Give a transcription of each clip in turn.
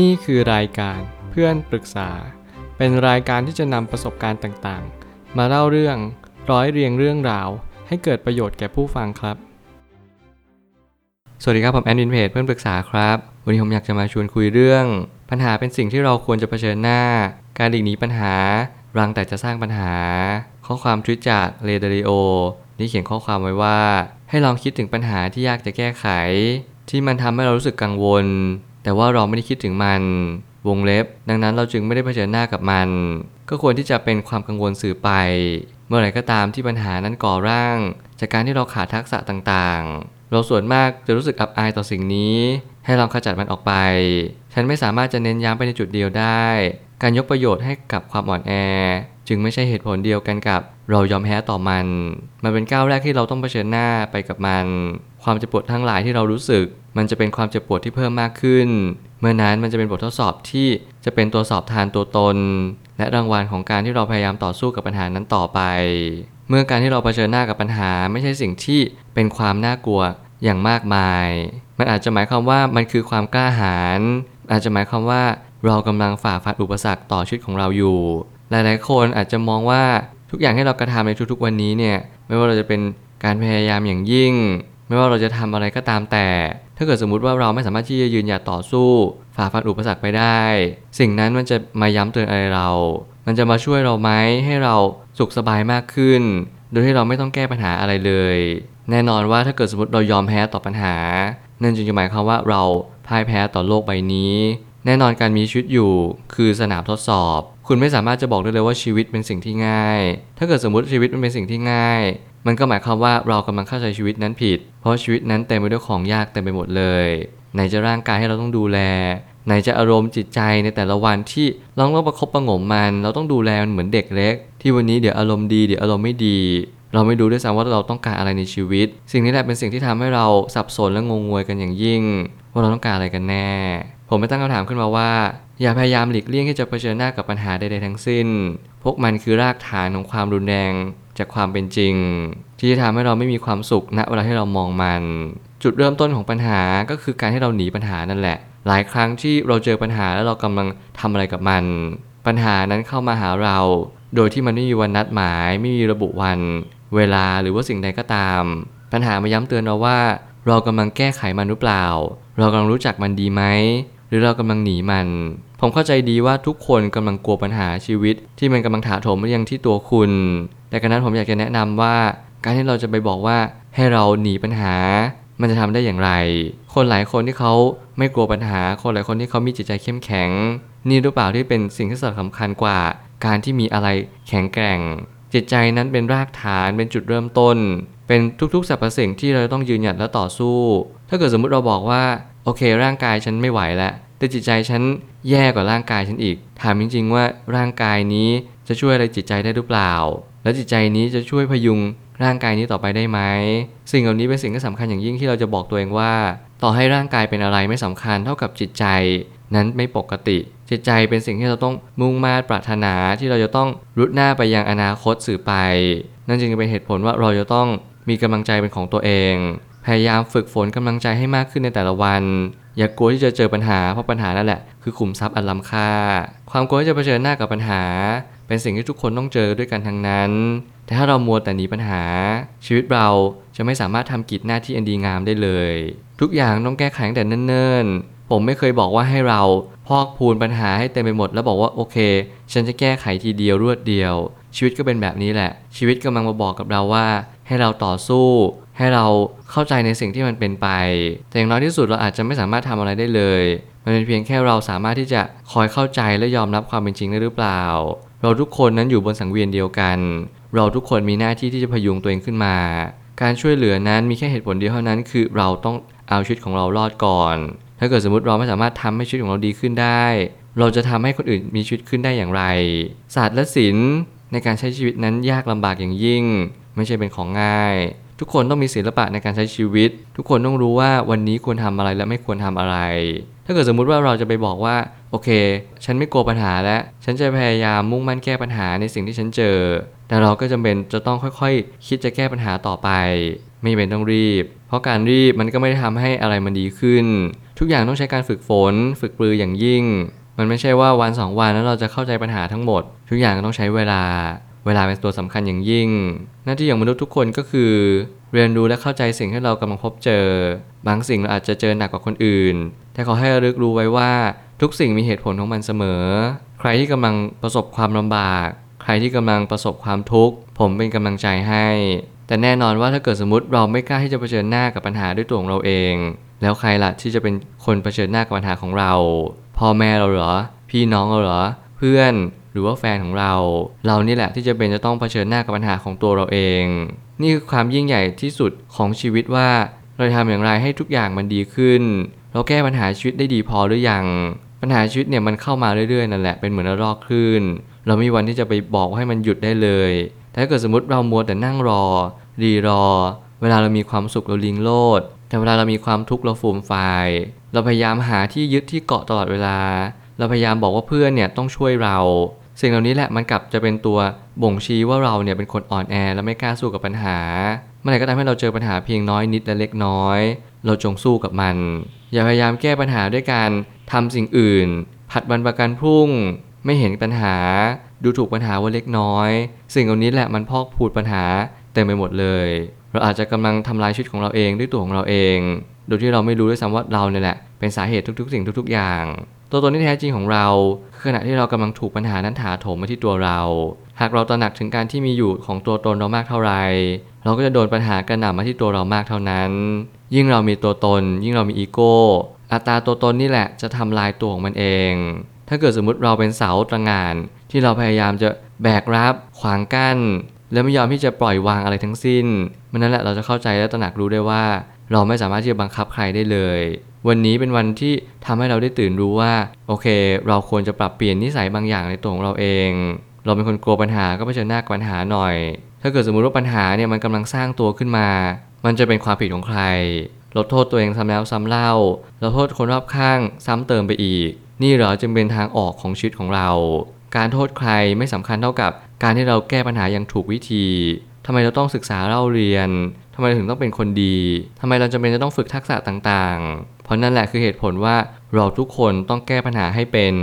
นี่คือรายการเพื่อนปรึกษา เป็นรายการที่จะนำประสบการณ์ต่างๆ มาเล่าเรื่องร้อยเรียงเรื่องราว ให้เกิดประโยชน์แก่ผู้ฟังครับ สวัสดีครับ ผมแอนดินเพจเพื่อนปรึกษาครับ วันนี้ผมอยากจะมาชวนคุยเรื่อง ปัญหาเป็นสิ่งที่เราควรจะเผชิญหน้า การหลีกหนีปัญหา รังแต่จะสร้างปัญหา ข้อความทวิตจากเลเดริโอที่เขียนข้อความไว้ว่า ให้ลองคิดถึงปัญหาที่ยากจะแก้ไข ที่มันทำให้เรารู้สึกกังวล แต่ว่าเราไม่ได้คิดถึงมันวงเล็บ ดังนั้นเราจึงไม่ได้เผชิญหน้ากับมัน ก็ควรที่จะเป็นความกังวลสื่อไป เมื่อไหร่ก็ตามที่ปัญหานั้นก่อร่าง จากการที่เราขาดทักษะต่างๆ เราส่วนมากจะรู้สึกอับอายต่อสิ่งนี้ ให้ลองขจัดมันออกไป ฉันไม่สามารถจะเน้นย้ำไปในจุดเดียวได้ การยกประโยชน์ให้กับความอ่อนแอ จึงไม่ใช่เหตุผลเดียวกันกับ เรายอมแพ้ต่อมัน มันเป็นก้าวแรกที่เราต้องเผชิญหน้าไปกับมัน ความเจ็บปวดทั้งหลายที่เรารู้สึก มันจะเป็นความเจ็บปวดที่เพิ่มมากขึ้น เมื่อนั้นมันจะเป็นบททดสอบที่จะเป็นตัวสอบทานตัวตน และรางวัลของการที่เราพยายามต่อสู้กับปัญหานั้นต่อไป เมื่อการที่เราเผชิญหน้ากับปัญหาไม่ใช่สิ่งที่เป็นความน่ากลัวอย่างมากมาย มันอาจจะหมายความว่ามันคือความกล้าหาญอาจจะหมายความว่าเรากำลังฝ่าฟันอุปสรรคต่อชีวิตของเราอยู่ หลายๆ คนอาจจะมองว่าทุกอย่างที่เรากระทำในทุกๆวันนี้เนี่ยไม่ว่าเราจะเป็นการพยายามอย่างยิ่ง ไม่ว่าเราจะทำอะไรก็ตามแต่ ถ้าเกิดสมมุติว่าเราไม่สามารถที่จะยืนหยัดต่อสู้ ฝ่าฟันอุปสรรคไปได้ สิ่งนั้นมันจะมาย้ำเตือนอะไรเรา มันจะมาช่วยเราไหมให้เราสุขสบายมากขึ้น โดยที่เราไม่ต้องแก้ปัญหาอะไรเลย แน่นอนว่าถ้าเกิดสมมติเรายอมแพ้ต่อปัญหา นั่นจึงจะหมายความว่าเราพ่ายแพ้ต่อโลกใบนี้ แน่นอนการมีชีวิตอยู่ คือสนามทดสอบ คุณไม่สามารถจะบอกได้เลยว่าชีวิตเป็นสิ่งที่ง่าย ถ้าเกิดสมมติชีวิตมันเป็นสิ่งที่ง่าย มันก็หมายความว่าเรากำลังเข้าใจชีวิตนั้นผิด เพราะชีวิตนั้นเต็มไปด้วยของยากเต็มไปหมดเลยไหนจะร่างกายให้เราต้องดูแลไหนจะอารมณ์จิตใจในแต่ละวันที่เราต้องประคบประงมมัน เราต้องดูแลมันเหมือนเด็กเล็ก ที่วันนี้เดี๋ยวอารมณ์ดีเดี๋ยวอารมณ์ไม่ดี เราไม่รู้ด้วยซ้ำว่าเราต้องการอะไรในชีวิต สิ่งนี้แหละเป็นสิ่งที่ทำให้เราสับสนและงงงวยกันอย่างยิ่ง ว่าเราต้องการอะไรกันแน่ ผมไม่ตั้งคำถามขึ้นมาว่า อย่าพยายามหลีกเลี่ยงที่จะเผชิญหน้ากับปัญหาใดๆทั้งสิ้น พวกมันคือรากฐานของความรุนแรงจากความเป็นจริง ที่จะทำให้เราไม่มีความสุขณเวลาที่เรามองมัน จุดเริ่มต้นของปัญหาก็คือการที่เราหนีปัญหานั่นแหละ หลายครั้งที่เราเจอปัญหาแล้วเรากำลังทำอะไรกับมัน ปัญหานั้นเข้ามาหาเรา โดยที่มันไม่มีวันนัดหมาย ไม่มีระบุวัน เวลาหรือว่าสิ่งใดก็ตาม ปัญหามาย้ำเตือนเราว่า เรากำลังแก้ไขมันหรือเปล่า เรากำลังรู้จักมันดีไหม หรือเรากำลังหนีมัน ผมเข้าใจดีว่าทุกคนกำลังกลัวปัญหาชีวิต ที่มันกำลังถาโถมมายังที่ตัวคุณ แต่กระนั้นผมอยากจะแนะนำว่า การที่เราจะไปบอกว่าให้เราหนีปัญหา มันจะทำได้อย่างไร คนหลายคนที่เขาไม่กลัวปัญหา คนหลายคนที่เขามีจิตใจเข้มแข็ง นี่หรือเปล่าที่เป็นสิ่งที่สำคัญกว่า การที่มีอะไรแข็งแกร่ง จิตใจนั้นเป็นรากฐานเป็นจุดเริ่มต้น เป็นทุกๆสรรพสิ่งที่เราต้องยืนหยัดและต่อสู้ ถ้าเกิดสมมุติเราบอกว่าโอเค ร่างกายฉันไม่ไหวแล้วแต่จิตใจฉันแย่กว่าร่างกายฉันอีก ถามจริงๆว่าร่างกายนี้จะช่วยอะไรจิตใจได้หรือเปล่า แล้วจิตใจนี้จะช่วยพยุงร่างกายนี้ต่อไปได้ไหม สิ่งเหล่านี้เป็นสิ่งที่สำคัญอย่างยิ่งที่เราจะบอกตัวเองว่า ต่อให้ร่างกายเป็นอะไรไม่สำคัญเท่ากับจิตใจ นั้นไม่ปกติ จิตใจเป็นสิ่งที่เราต้องมุ่งมา่ปรารถนาที่เราจะต้องรุดหน้าไปยังอนาคตสื่อไป นั่นจึงเป็นเหตุผลว่าเราจะต้องมีกำลังใจเป็นของตัวเอง พยายามฝึกฝนกำลังใจให้มากขึ้นในแต่ละวัน อย่ากลัวที่จะเจอปัญหาเพราะปัญหานั่นแหละคือขุมทรัพย์อันล้ำค่า ความกลัวที่จะเผชิญหน้ากับปัญหา เป็นสิ่งที่ทุกคนต้องเจอด้วยกันทั้งนั้น แต่ถ้าเรามัวแต่หนีปัญหา ชีวิตเราจะไม่สามารถทำกิจหน้าที่อันดีงามได้เลย ทุกอย่างต้องแก้ไขตั้งแต่เนิ่นๆ ผมไม่เคยบอกว่าให้เราพอกพูนปัญหาให้เต็มไปหมดแล้วบอกว่าโอเค ฉันจะแก้ไขทีเดียวรวดเดียว ชีวิตก็เป็นแบบนี้แหละ ชีวิตกำลังมาบอกกับเราว่า ให้เราต่อสู้ ให้เราเข้าใจในสิ่งที่มันเป็นไป แต่อย่างน้อยที่สุดเราอาจจะไม่สามารถทำอะไรได้เลย มันเป็นเพียงแค่เราสามารถที่จะคอยเข้าใจและยอมรับความเป็นจริงได้หรือเปล่า เราทุกคนนั้นอยู่บนสังเวียนเดียวกัน เราทุกคนมีหน้าที่ที่จะพยุงตัวเองขึ้นมา การช่วยเหลือนั้นมีแค่เหตุผลเดียวเท่านั้น คือเราต้องเอาชีวิตของเรารอดก่อน ถ้าเกิดสมมติเราไม่สามารถทำให้ชีวิตของเราดีขึ้นได้ เราจะทำให้คนอื่นมีชีวิตขึ้นได้อย่างไร ศาสตร์และศิลป์ในการใช้ชีวิตนั้นยากลำบากอย่างยิ่ง ไม่ใช่เป็นของง่าย ทุกคนต้องมีศิลปะในการใช้ชีวิต ทุกคนต้องรู้ว่าวันนี้ควรทำอะไรและไม่ควรทำอะไร ถ้าเกิดสมมุติว่าเราจะไปบอกว่าโอเค ฉันไม่กลัวปัญหาแล้วฉันจะพยายามมุ่งมั่นแก้ปัญหาในสิ่งที่ฉันเจอ แต่เราก็จำเป็นจะต้องค่อยๆ คิดจะแก้ปัญหาต่อไป ไม่เป็นต้องรีบ เพราะการรีบมันก็ไม่ได้ทำให้อะไรมันดีขึ้น ทุกอย่างต้องใช้การฝึกฝน ฝึกปรืออย่างยิ่ง มันไม่ใช่ว่าวันสองวันแล้วเราจะเข้าใจปัญหาทั้งหมด ทุกอย่างต้องใช้เวลา เวลาเป็นตัวสำคัญอย่างยิ่ง หน้าที่ของมนุษย์ทุกคนก็คือ เรียนรู้และเข้าใจสิ่งที่เรากำลังพบเจอ บางสิ่งเราอาจจะเจอหนักกว่าคนอื่น แต่ขอให้ระลึกรู้ไว้ว่าทุกสิ่งมีเหตุผลของมันเสมอ ใครที่กำลังประสบความลำบาก ใครที่กำลังประสบความทุกข์ ผมเป็นกำลังใจให้ แต่แน่นอนว่าถ้าเกิดสมมติเราไม่กล้าที่จะเผชิญหน้ากับปัญหาด้วยตัวของเราเอง แล้วใครล่ะที่จะเป็นคนเผชิญหน้ากับปัญหาของเรา พ่อแม่เราเหรอ พี่น้องเราเหรอ เพื่อนหรือว่าแฟนของเรา เรานี่แหละที่จะเป็นจะต้องเผชิญหน้ากับปัญหาของตัวเราเอง นี่คือความยิ่งใหญ่ที่สุดของชีวิตว่า เราจะทำอย่างไรให้ทุกอย่างมันดีขึ้น เราแก้ปัญหาชีวิตได้ดีพอหรือยัง ปัญหาชีวิตเนี่ยมันเข้ามาเรื่อยๆนั่นแหละเป็นเหมือนระลอกคลื่น เราไม่มีวันที่จะไปบอกให้มันหยุดได้เลยแต่ถ้าเกิดสมมติเรามัวแต่นั่งรอ รีรอ เวลาเรามีความสุขเราลิงโลด แต่เวลาเรามีความทุกข์เราฟูมฟายเราพยายามหาที่ยึดที่เกาะตลอดเวลา เราพยายามบอกว่าเพื่อนเนี่ยต้องช่วยเรา สิ่งเหล่านี้แหละมันกลับจะเป็นตัวบ่งชี้ว่าเราเนี่ยเป็นคนอ่อนแอและไม่กล้าสู้กับปัญหา เมื่อไหร่ก็ตามให้เราเจอปัญหาเพียงน้อยนิดและเล็กน้อย เราจงสู้กับมัน อย่าพยายามแก้ปัญหาด้วยการทำสิ่งอื่น ผัดวันประกันพรุ่ง ไม่เห็นปัญหา ดูถูกปัญหาว่าเล็กน้อย สิ่งเหล่านี้แหละมันพอกพูดปัญหาเต็มไปหมดเลย เราอาจจะกำลังทำลายชีวิตของเราเองด้วยตัวของเราเอง โดยที่เราไม่รู้ด้วยซ้ำว่าเราเนี่ยแหละ เป็นสาเหตุทุกๆ สิ่งทุก ๆ อย่าง ตัวตนที่แท้จริงของเราคือขณะที่เรากำลังถูกปัญหานั้นถาโถมมาที่ตัวเรา หากเราตระหนักถึงการที่มีอยู่ของตัวตนเรามากเท่าไหร่เราก็จะโดนปัญหากระหน่ำมาที่ตัวเรามากเท่านั้น ยิ่งเรามีตัวตน ยิ่งเรามีอีโก้อัตราตัวตนนี่แหละจะทำลายตัวของมันเอง ถ้าเกิดสมมุติเราเป็นเสาตระหง่านที่เราพยายามจะแบกรับ ขวางกั้น แล้วไม่ยอมที่จะปล่อยวางอะไรทั้งสิ้นมันนั่นแหละเราจะเข้าใจและตระหนักรู้ได้ว่า เราไม่สามารถที่จะบังคับใครได้เลย วันนี้เป็นวันที่ทำให้เราได้ตื่นรู้ว่า โอเค เราควรจะปรับเปลี่ยนนิสัยบางอย่างในตัวของเราเอง เราเป็นคนกลัวปัญหาก็เผชิญหน้ากับปัญหาหน่อย ถ้าเกิดสมมุติว่าปัญหาเนี่ยมันกำลังสร้างตัวขึ้นมา มันจะเป็นความผิดของใครเราโทษตัวเองซ้ำแล้วซ้ำเล่าเราโทษคนรอบข้างซ้ำเติมไปอีก นี่เหรอจึงเป็นทางออกของชีวิตของเรา การโทษใครไม่สำคัญเท่ากับ การที่เราแก้ปัญหาอย่างถูกวิธีทำไมเราต้องศึกษาเล่าเรียนทำไมถึงต้องเป็นคนดีทำไมเราจำเป็นจะต้องฝึกทักษะต่างๆ เพราะนั่นแหละคือเหตุผลว่าเราทุกคนต้องแก้ปัญหาให้เป็น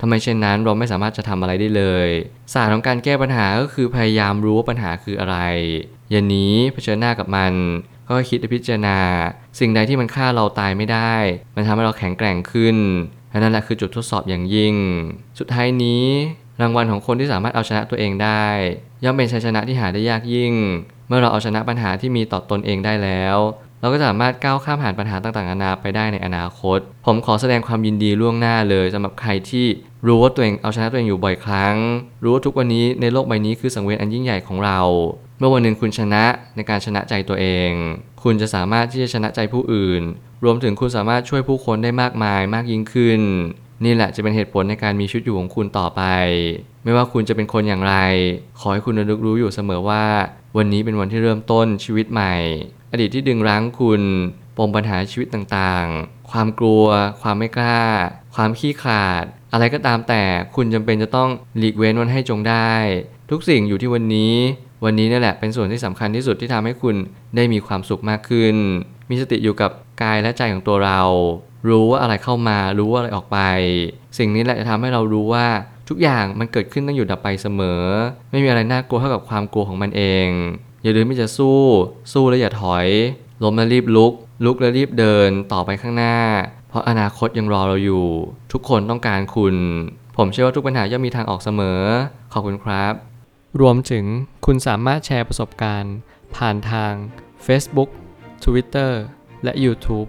ทำไมเช่นนั้นเราไม่สามารถจะทำอะไรได้เลยศาสตร์ของการแก้ปัญหาก็คือพยายามรู้ว่าปัญหาคืออะไร อย่าหนีเผชิญหน้ากับมัน ก็คิดและพิจารณา สิ่งใดที่มันฆ่าเราตายไม่ได้ มันทำให้เราแข็งแกร่งขึ้นและนั่นแหละคือจุดทดสอบอย่างยิ่ง สุดท้ายนี้ รางวัลของคนที่สามารถเอาชนะตัวเองได้ ย่อมเป็นชัยชนะที่หาได้ยากยิ่ง เมื่อเราเอาชนะปัญหาที่มีต่อตนเองได้แล้ว เราก็สามารถก้าวข้ามผ่านปัญหาต่างๆนานาไปได้ในอนาคต ผมขอแสดงความยินดีล่วงหน้าเลยสำหรับใครที่รู้ว่าตัวเองเอาชนะตัวเองอยู่บ่อยครั้ง รู้ว่าทุกวันนี้ในโลกใบนี้คือสังเวียนอันยิ่งใหญ่ของเรา เมื่อวันหนึ่งคุณชนะในการชนะใจตัวเอง คุณจะสามารถที่จะชนะใจผู้อื่น รวมถึงคุณสามารถช่วยผู้คนได้มากมายมากยิ่งขึ้น นี่แหละจะเป็นเหตุผลในการมีชีวิตอยู่ของคุณต่อไป ไม่ว่าคุณจะเป็นคนอย่างไร ขอให้คุณระลึกรู้อยู่เสมอว่า วันนี้เป็นวันที่เริ่มต้นชีวิตใหม่ อดีตที่ดึงรั้งคุณปมปัญหาชีวิตต่างๆ ความกลัว ความไม่กล้า ความขี้ขลาด อะไรก็ตามแต่คุณจำเป็นจะต้องหลีกเว้นวันให้จงได้ ทุกสิ่งอยู่ที่วันนี้ วันนี้นี่แหละเป็นส่วนที่สำคัญที่สุดที่ทำให้คุณได้มีความสุขมากขึ้น มีสติอยู่กับกายและใจของตัวเรา รู้ว่าอะไรเข้ามา รู้ว่าอะไรออกไป สิ่งนี้แหละจะทำให้เรารู้ว่าทุกอย่างมันเกิดขึ้นตั้งอยู่ดับไปเสมอ ไม่มีอะไรน่ากลัวเท่ากับความกลัวของมันเอง อย่าลืมที่จะสู้ สู้แล้วอย่าถอย ล้มแล้วรีบลุก ลุกแล้วรีบเดินต่อไปข้างหน้า เพราะอนาคตยังรอเราอยู่ ทุกคนต้องการคุณ ผมเชื่อว่าทุกปัญหาย่อมมีทางออกเสมอ ขอบคุณครับ รวมถึงคุณสามารถแชร์ประสบการณ์ ผ่านทาง Facebook Twitter และ YouTube